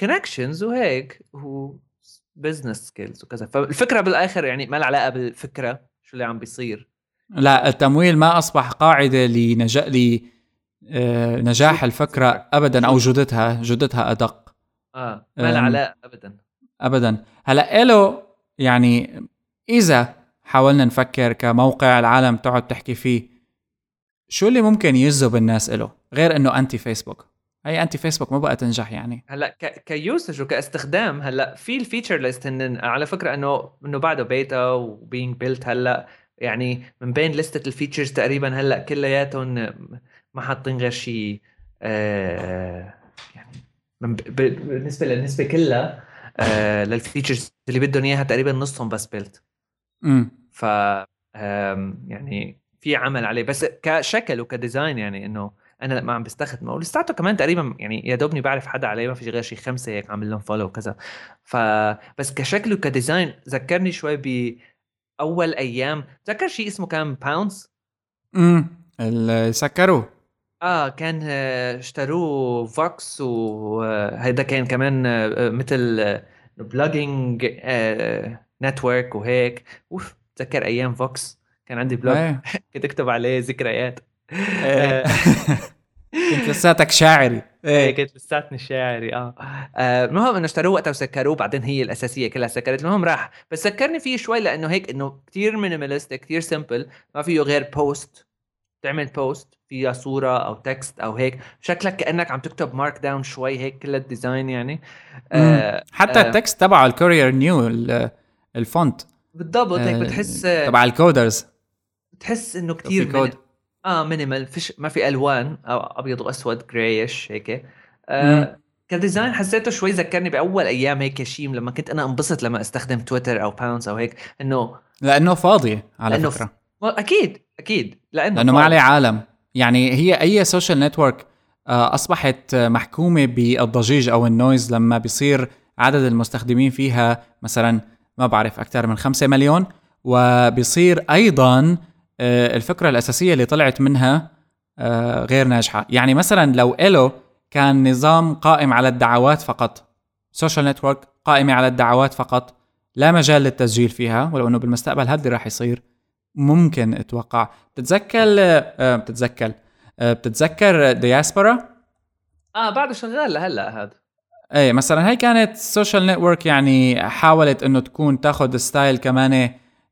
كونكشنز وهيك و بزنس سكيلز وكذا. فالفكرة بالآخر يعني ما لها علاقه بالفكرة. شو اللي عم بيصير؟ لا التمويل ما أصبح قاعدة لنجاح لنجاح الفكرة ابدا أو جودتها جودتها أدق. آه ما لها. علاقة ابدا. ابدا. هلأ إلو يعني إذا حاولنا نفكر كموقع العالم تقعد تحكي فيه شو اللي ممكن يجذب الناس إله؟ غير إنه أنتي فيسبوك هي أنتي فيسبوك ما بقى تنجح يعني. هلأ ك... ك usage وكاستخدام هلأ في ال features ليست هن على فكرة إنه إنه بعده beta و being built هلأ يعني من بين لستة ال features تقريبا هلأ كلياتهم ما حاطين غير شيء آه يعني ب... بالنسبة للنسبه كلها آه لل features اللي بدهم إياها تقريبا نصهم بس built امم ف يعني في عمل عليه بس كشكل وك design يعني إنه أنا لا ما عم بستخدمه. ولساته كمان تقريبا يعني يا دوبني بعرف حدا عليه ما في غير شي خمسة هيك عامل لهم follow وكذا. ف بس كشكل وك design ذكرني شوي باول أيام. تذكر شيء اسمه كان باونس امم اللي سكروه. آه كان آه، اشتروه فوكس وهيدا كان كمان آه، مثل blogging network وهيك. أوف تذكر أيام فوكس كان عندي blog إيه. كنت أكتب عليه ذكريات. كنت لساتك شاعري. إيه كنت لساتني شاعري آه. آه، المهم إنه اشتروه وقتها وسكروه بعدين هي الأساسية كلها سكرت. المهم راح. بس ذكرني فيه شوي لأنه هيك إنه كثير minimalist كثير simple ما فيه غير post تعمل post فيها صورة أو text أو هيك. شكلك كأنك عم تكتب Markdown شوي هيك كل ال design يعني. آه حتى آه. ال text تبعه ال Courier New ال font بالضبط هيك آه، بتحس تبع ال coders بتحس إنه كثير. آه minimal فيش ما في ألوان أو أبيض وأسود grayish هيك. آه ك design حسيته شوي ذكرني بأول أيام هيك شيم لما كنت أنا انبسط لما أستخدم تويتر أو باونس أو هيك إنه لأنه فاضي على لأنه فكرة أكيد أكيد لأنه لأنه ما. عليه عالم يعني هي أي سوشيال نتورك أصبحت آه، محكومة بالضجيج أو ال noise لما بيصير عدد المستخدمين فيها مثلا ما بعرف أكثر من 5 مليون وبيصير أيضا آه، الفكرة الأساسية اللي طلعت منها آه، غير ناجحة. يعني مثلا لو Ello كان نظام قائم على الدعوات فقط social network قائمة على الدعوات فقط لا مجال للتسجيل فيها ولو إنه بالمستقبل هذا راح يصير ممكن أتوقع. بتتذكر آه، بتتذكر آه، بتتذكر دياسبورا آه بعده شغال لهلأ هذا. إيه مثلا هي كانت social network يعني حاولت إنه تكون تاخذ style كمان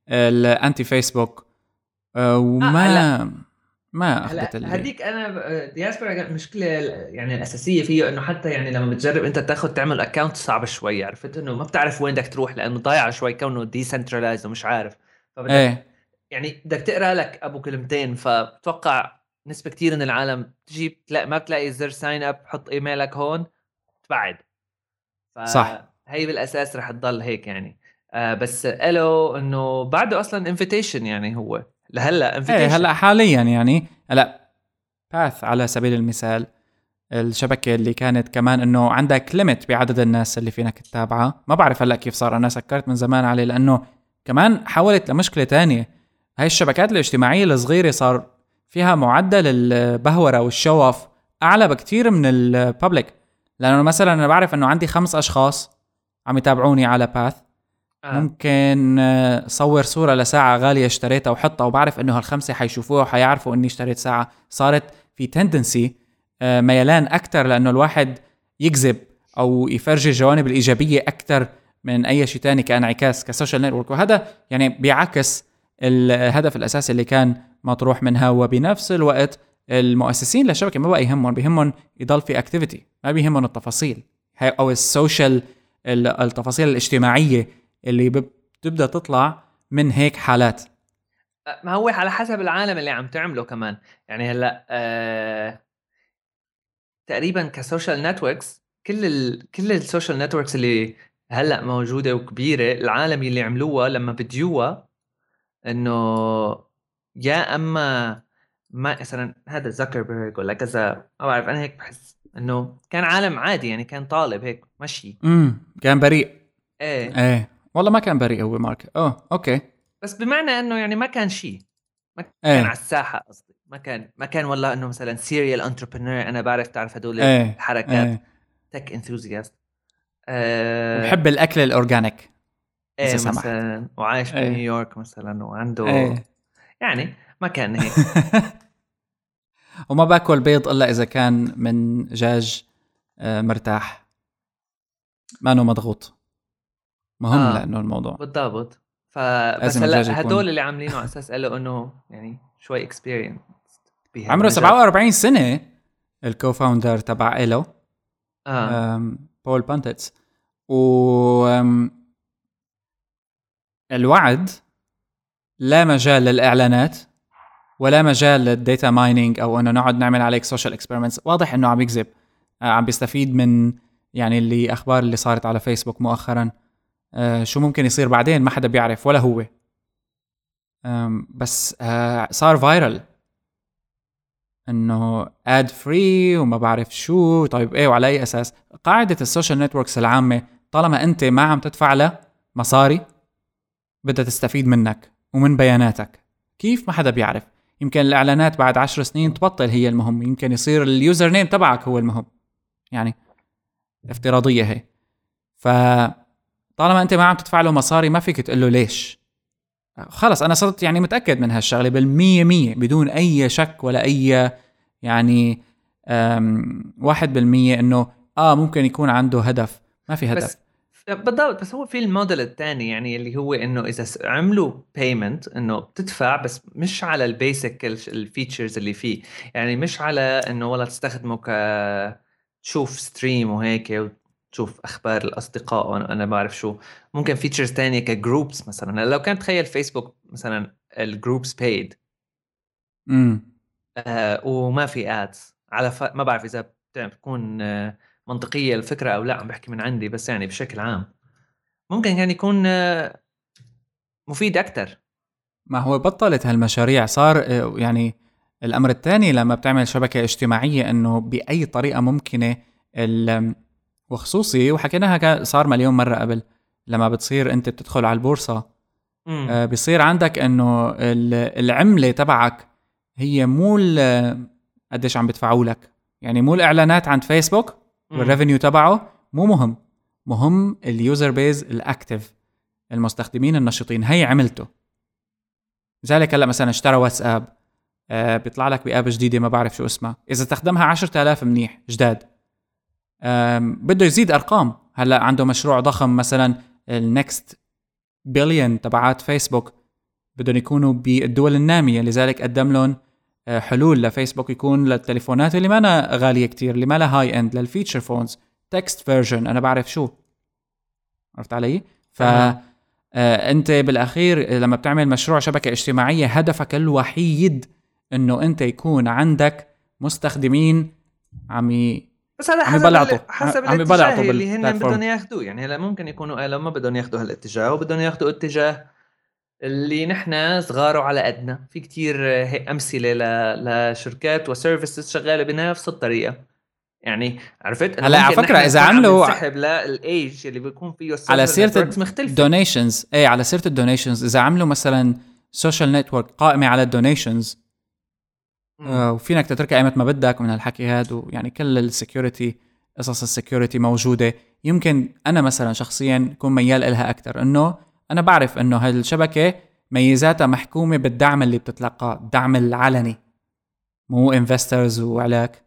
ال anti Facebook آه، وما هلا- ما أخذت هديك أنا دياسبورا المشكلة يعني الأساسية فيه إنه حتى يعني لما بتجرب أنت تاخذ تعمل account صعب شوي عرفت؟ إنه ما بتعرف وين بدك تروح لأنه ضايع شوي كونه decentralized ومش عارف. فبدك إيه. يعني بدك تقرأ لك أبو كلمتين فبتوقع نسبة كتير من العالم تجي بتلاقي ما بتلاقي زر sign up حط ايميلك هون تبعد ف صح. هي بالأساس رح تضل هيك يعني. آه بس Ello إنه بعده أصلا invitation يعني هو. لهلا invitation إيه هلا حاليا يعني. هلا باث على سبيل المثال الشبكة اللي كانت كمان إنه عندك limit بعدد الناس اللي فينك تتابعها. ما بعرف هلا كيف صار أنا سكرت من زمان عليه لأنه كمان حولت لمشكلة تانية. هاي الشبكات الاجتماعية الصغيرة صار فيها معدل البهورة وال show off أعلى بكتير من ال public لأنه مثلا أنا بعرف إنه عندي خمس أشخاص عم يتابعوني على باث آه. ممكن آه، صور صورة لساعة غالية اشتريتها وحطها وبعرف إنه هالخمسة حيشوفوها وحيعرفوا إني اشتريت ساعة. صارت في tendency ميلان أكثر لأنه الواحد يكذب أو يفرجي الجوانب الإيجابية أكثر من أي شيء تاني كانعكاس ك social network. وهذا يعني بيعكس الهدف الأساسي اللي كان مطروح منها. وبنفس الوقت المؤسسين للشبكة ما بقى يهمهم بيهمهم يضل في activity ما بيهمهم التفاصيل. أو ال social ال- التفاصيل الاجتماعية اللي بتبدأ تطلع من هيك حالات. ما هو على حسب العالم اللي عم تعمله كمان. يعني هلأ آه تقريبا ك social networks كل ال... كل ال social networks اللي هلأ موجودة وكبيرة العالم اللي عملوها لما بديوها إنه يا أما ما مثلا هذا زكربرج ولا كذا ما بعرف أنا هيك بحس إنه كان عالم عادي يعني كان طالب هيك مشي. امم كان بريء. إيه. إيه. والله ما كان بريء هو مارك. أوه okay. بس بمعنى إنه يعني ما كان شيء ما كان إيه. على الساحة قصدي. ما كان ما كان والله إنه مثلا serial entrepreneur أنا بعرف تعرف هدول إيه الحركات. إيه. tech enthusiast أه بحب الأكل ال organic إيه إذا سمحت. مثلا وعايش إيه. بنيويورك مثلا وعنده إيه. يعني ما كان هيك. وما باكل بيض إلا إذا كان من دجاج آه، مرتاح. ما انه مضغوط. مهم آه. لأنه الموضوع. بالضبط. فبس لازم الدجاج هلا هدول اللي عاملينه على أساس Ello إنه يعني شوي experience عمره 47 سنة ال co-founder تبع آه. أم، بول بادنتز و الوعد لا مجال للإعلانات ولا مجال لل data mining أو إنه نقعد نعمل عليك social experiments واضح إنه عم يكذب آه، عم بيستفيد من يعني اللي أخبار اللي صارت على فيسبوك مؤخرا. آه، شو ممكن يصير بعدين؟ ما حدا بيعرف ولا هو. بس آه، صار viral إنه ad free وما بعرف شو. طيب إيه وعلى أي أساس؟ قاعدة ال social networks العامة طالما أنت ما عم تدفع لها مصاري بدها تستفيد منك ومن بياناتك. كيف؟ ما حدا بيعرف. يمكن الإعلانات بعد عشر سنين تبطل هي المهم. يمكن يصير ال username تبعك هو المهم. يعني افتراضية هي. ف طالما أنت ما عم تدفع له مصاري ما فيك تقول له ليش. خلص أنا صرت يعني متأكد من هالشغلة بالمية مية بدون أي شك ولا أي يعني واحد بالمية إنه آه ممكن يكون عنده هدف. ما في هدف. بس بالضبط بس هو في الموديل الثاني يعني اللي هو إنه إذا عملوا payment إنه بتدفع بس مش على ال basic ال features اللي فيه. يعني مش على إنه والله تستخدمه ك تشوف stream وهيك وتشوف أخبار الأصدقاء وأنا أنا بعرف شو. ممكن features تانية ك groups مثلا. لو كان تخيل فيسبوك مثلا ال groups paid امم آه وما في ads على ف... ما بعرف إذا بتكون آه منطقية الفكرة أو لا عم بحكي من عندي بس يعني بشكل عام. ممكن كان يكون آه، مفيد أكثر ما هو بطلت هالمشاريع. صار آه، يعني الأمر الثاني لما بتعمل شبكة اجتماعية إنه بأي طريقة ممكنة وخصوصي وحكيناها صار مليون مرة قبل لما بتصير انت بتدخل على البورصة. آه بصير عندك انه العملة تبعك هي مو قديش عم بدفعوا لك. يعني مو الإعلانات عند فيسبوك وال revenue تبعه مو مهم. مهم ال user base ال active المستخدمين النشطين. هي عملته. لذلك هلأ مثلا اشترى واتساب آه بيطلع لك باب جديدة ما بعرف شو اسمها. إذا استخدمها 10000 منيح جداد. بده يزيد أرقام. هلا عنده مشروع ضخم مثلا ال next billion تبعات فيسبوك بدهم يكونوا بالدول النامية لذلك قدم لهم آه، حلول لفيسبوك يكون للتليفونات اللي ما غالية كتير اللي ما لها high end لل feature phones. text version أنا بعرف شو. عرفت علي؟ ف آه أنت بالأخير لما بتعمل مشروع شبكة اجتماعية هدفك الوحيد إنه أنت يكون عندك مستخدمين عم. بس هذا حسب بلعطوا. حسب عم الاتجاه اللي هن بدهم ياخذوه يعني هلا ممكن يكونوا قالوا ما بدهم ياخذوا هالاتجاه وبدهم ياخذوا اتجاه اللي نحن صغار وعلى قدنا. في كتير هيك أمثلة لشركات و services شغالة بنفس الطريقة. يعني عرفت؟ هلا على فكرة إذا عملوا سحب للايج اللي بيكون فيه على سيرة ال donations إيه على سيرة ال donations إذا عملوا مثلا social network قائمة على ال donations آه وفينك تتركها ايمت ما بدك من هالحكي هذا ويعني كل ال security قصص ال security موجودة. يمكن أنا مثلا شخصيا كون ميال لها أكثر إنه أنا بعرف إنه هالشبكة ميزاتها محكومة بالدعم اللي بتتلقاه الدعم العلني. مو investors وعلاك.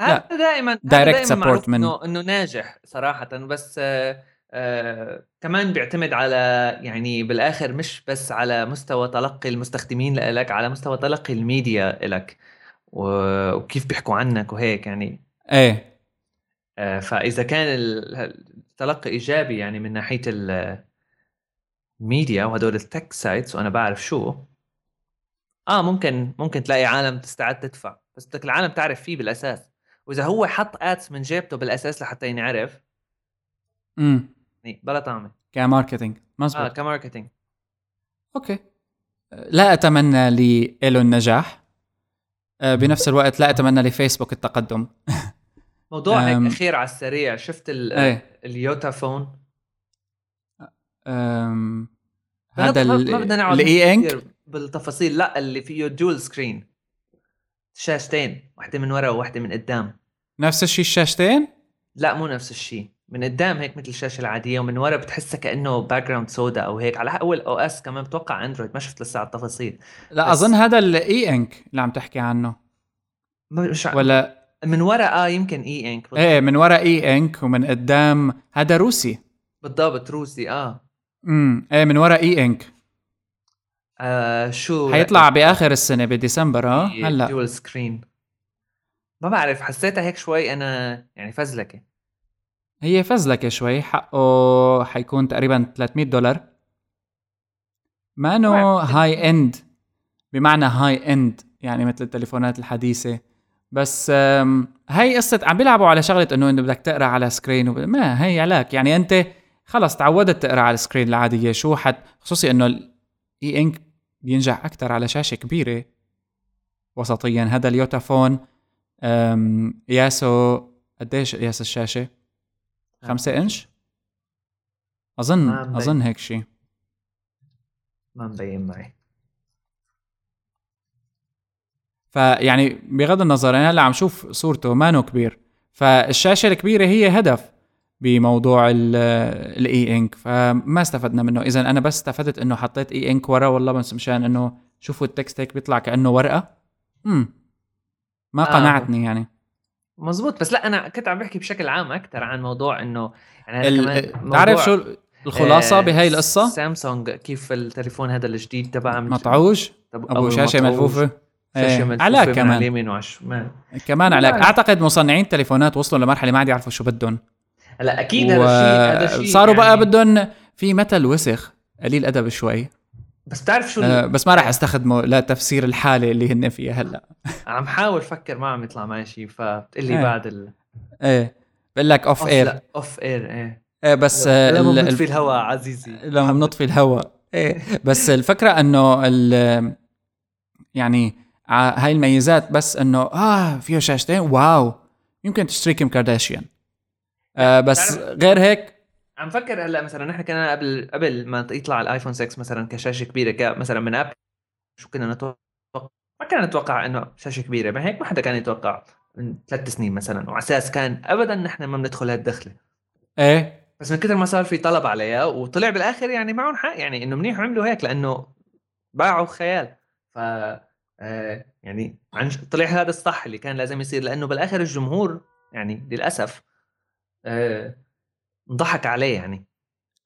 لا. دائما direct support من انه إنه ناجح صراحة. بس آه آه كمان بيعتمد على يعني بالآخر مش بس على مستوى تلقي المستخدمين لك على مستوى تلقي الميديا لك وكيف بيحكوا عنك وهيك يعني. إيه. آه فإذا كان التلقي إيجابي يعني من ناحية ميديا وهدول ال tech sites وأنا بعرف شو آه ممكن ممكن تلاقي عالم تستعد تدفع بس بدك العالم تعرف فيه بالأساس. وإذا هو حط ads من جيبته بالأساس لحتى ينعرف إمم. بلا طعمة. ك marketing مزبوط. آه ك marketing okay. لا أتمنى له النجاح آه، بنفس الوقت لا أتمنى لفيسبوك التقدم. موضوع هيك أخير على السريع. شفت إيه. ال YotaPhone؟ هذا ما بدنا نقعد ال e-ink؟ بالتفاصيل. لا اللي فيه dual screen شاشتين واحدة من ورا وواحدة من قدام. نفس الشيء الشاشتين؟ لا مو نفس الشيء من قدام هيك مثل الشاشة العادية ومن ورا بتحسها كأنه background سودا أو هيك. على أول OS كمان بتوقع Android ما شفت لسه على التفاصيل. لا أظن هذا ال e-ink اللي عم تحكي عنه. مش ولا من ورا آه يمكن e-ink إيه من ورا e-ink ومن قدام هذا روسي. بالضبط روسي آه. امم إيه من ورا e-ink آه شو؟ حيطلع بآخر السنة بديسمبر آه هلأ. دول سكرين ما بعرف حسيتها هيك شوي أنا يعني فزلكة. هي فزلكة شوي حقه حيكون تقريبا 300 دولار. ما إنه high end بمعنى high end يعني مثل التليفونات الحديثة. بس هي قصة عم بيلعبوا على شغلة إنه إنه بدك تقرأ على screen وب... ما هي علاك. يعني أنت خلص تعودت تقرأ على ال screen العادية. شو حت خصوصي إنه ال E Ink e بينجح أكثر على شاشة كبيرة. وسطيا هذا ال YotaPhone يا سو قديش قياس الشاشة؟ 5 إنش؟ اظن أظن هيك شيء ما مبين معي. فيعني بغض النظر أنا هلأ عم شوف صورته مانو كبير. فالشاشة الكبيرة هي هدف بموضوع الإي إنك. فما استفدنا منه. إذا أنا بس استفدت إنه حطيت إي إنك ورا والله بس مشان إنه شوفوا التكست هيك بيطلع كأنه ورقة. امم ما آه. قنعتني يعني. مزبوط بس لأ أنا كنت عم بحكي بشكل عام أكثر عن موضوع إنه يعني ال... تعرف شو الخلاصة آه بهاي القصة؟ سامسونج كيف التليفون هذا الجديد تبعها مطعوج؟ أبو شاشة ملفوفة؟ إيه. علاك كمان. على اليمين وعلى الشمال كمان علاك أعتقد مصنعين تليفونات وصلوا لمرحلة ما عاد يعرفوا شو بدهم. هلا أكيد هذا الشيء هذا الشيء صاروا يعني... بقى بدهم في مثل وسخ قليل أدب شوي. بس بتعرف شو آه بس ما راح أستخدمه لتفسير الحاله اللي هن فيها هلا. عم حاول أفكر ما عم يطلع معي شيء فبتقول لي إيه. بعد ال إيه. بقول لك off air off air إيه. إيه بس لما بنطفي الهواء عزيزي. لما بنطفي الهواء. إيه. بس الفكرة إنه ال يعني هاي الميزات بس إنه آه فيه شاشتين wow. يمكن تشتري كيم كارداشيان آه بس غير هيك عم فكر هلأ مثلا نحن كنا قبل قبل ما يطلع ال iPhone 6 مثلا كشاشة كبيرة مثلا من Apple شو كنا نتوقع؟ ما كنا نتوقع إنه شاشة كبيرة ما هيك ما حدا كان يتوقع من ثلاث سنين مثلا وعلى أساس كان ابدا نحن ما بندخل هالدخلة. إيه. بس من كثر ما صار في طلب عليها وطلع بالآخر يعني معهم حق يعني إنه منيح عملوا هيك لأنه باعوا خيال. ف آه يعني عن طلع هذا الصح اللي كان لازم يصير لأنه بالآخر الجمهور يعني للأسف آه انضحك عليه يعني.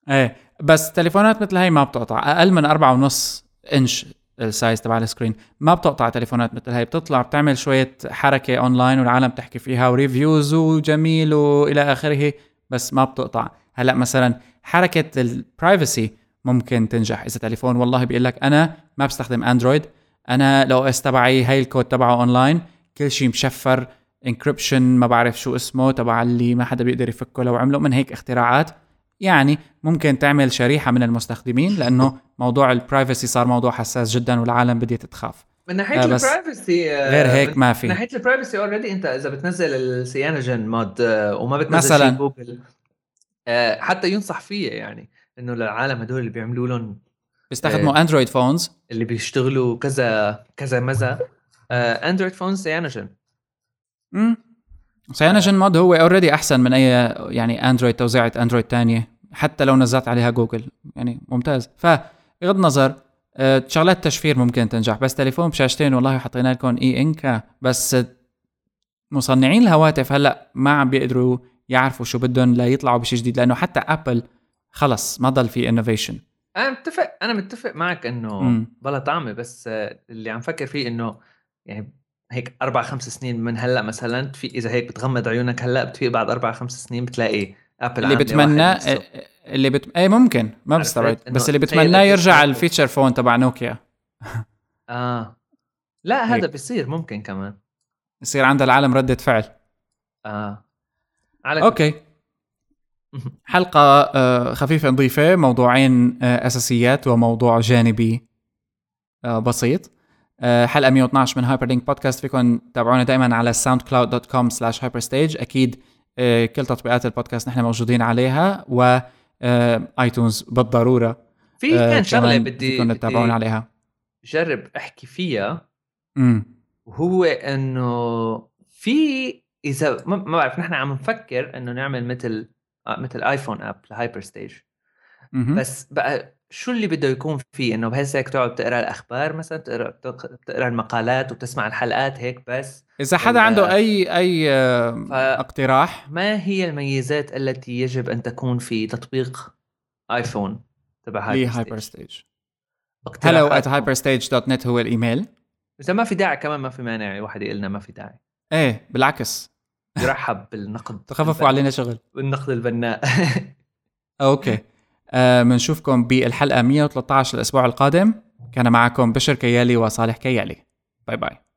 إيه بس تليفونات مثل هاي ما بتقطع. أقل من أربعة ونص إنش ال size تبع ال screen ما بتقطع تليفونات مثل هاي. بتطلع بتعمل شوية حركة اونلاين والعالم تحكي فيها و reviews وجميل وإلى آخره بس ما بتقطع. هلأ مثلا حركة ال privacy ممكن تنجح. إذا تليفون والله بيقول لك أنا ما بستخدم Android أنا ال OS تبعي هاي الكود تبعه اونلاين كل شيء مشفر encryption ما بعرف شو اسمه تبع اللي ما حدا بيقدر يفكه. لو عملوا من هيك اختراعات يعني ممكن تعمل شريحة من المستخدمين لأنه موضوع ال privacy صار موضوع حساس جدا والعالم بديت تخاف من ناحية آه ال privacy آه غير هيك ما في. من ناحية ال privacy already أنت إذا بتنزل ال CyanogenMod آه وما بتنزل مثلا. جوجل آه حتى ينصح فيه يعني إنه للعالم هدول اللي بيعملوا لهم بيستخدموا Android phones اللي بيشتغلوا كذا كذا مزا. Android phones Cyanogen امم CyanogenMod هو already أحسن من أي يعني Android توزيعه Android تانية حتى لو نزلت عليها جوجل يعني ممتاز. فبغض النظر آه، شغلات تشفير ممكن تنجح بس تليفون بشاشتين والله حطينا لكم E Ink آه بس مصنعين الهواتف هلأ ما عم بيقدروا يعرفوا شو بدهم ليطلعوا بشيء جديد لأنه حتى Apple خلص ما ضل في innovation أنا متفق أنا متفق معك إنه بلا طعمة بس اللي عم فكر فيه إنه يعني هيك أربع خمس سنين من هلأ مثلا في إذا هيك بتغمض عيونك هلأ بتفيق بعد أربع خمس سنين بتلاقي Apple اللي بتمنى اللي بت... اي ممكن ما بستبعد بس اللي بتمناه يرجع ال feature phone تبع نوكيا آه. لا هذا بيصير ممكن كمان. يصير عند العالم ردة فعل. آه. على okay. حلقة آه، خفيفة نظيفة موضوعين آه، أساسيات وموضوع جانبي آه، بسيط. حلقة 112 من Hyperlink podcast فيكم تابعونا دائما على soundcloud.com slash hyperstage. أكيد كل تطبيقات البودكاست نحن موجودين عليها و iTunes بالضرورة. في كان شغلة بدي تتابعونا عليها. جرب أحكي فيها. امم وهو إنه في إذا ما بعرف نحن عم نفكر إنه نعمل مثل آه، مثل iPhone app ل Hyperstage بس بقى شو اللي بده يكون فيه؟ إنه بحيث هيك تقعد تقرأ الأخبار مثلا تقرأ تقرأ المقالات وتسمع الحلقات هيك بس. إذا حدا عنده أي أي اقتراح؟ ما هي الميزات التي يجب أن تكون في تطبيق iPhone تبع Hyperstage hello at hyperstage.net هو الإيميل. إذا ما في داعي كمان ما في مانع واحد يقول لنا ما في داعي. إيه بالعكس. يرحب بالنقد تخففوا علينا شغل. بالنقد البناء. okay. بنشوفكم آه بالحلقة 113 الأسبوع القادم. كان معكم بشر كيالي وصالح كيالي. باي باي.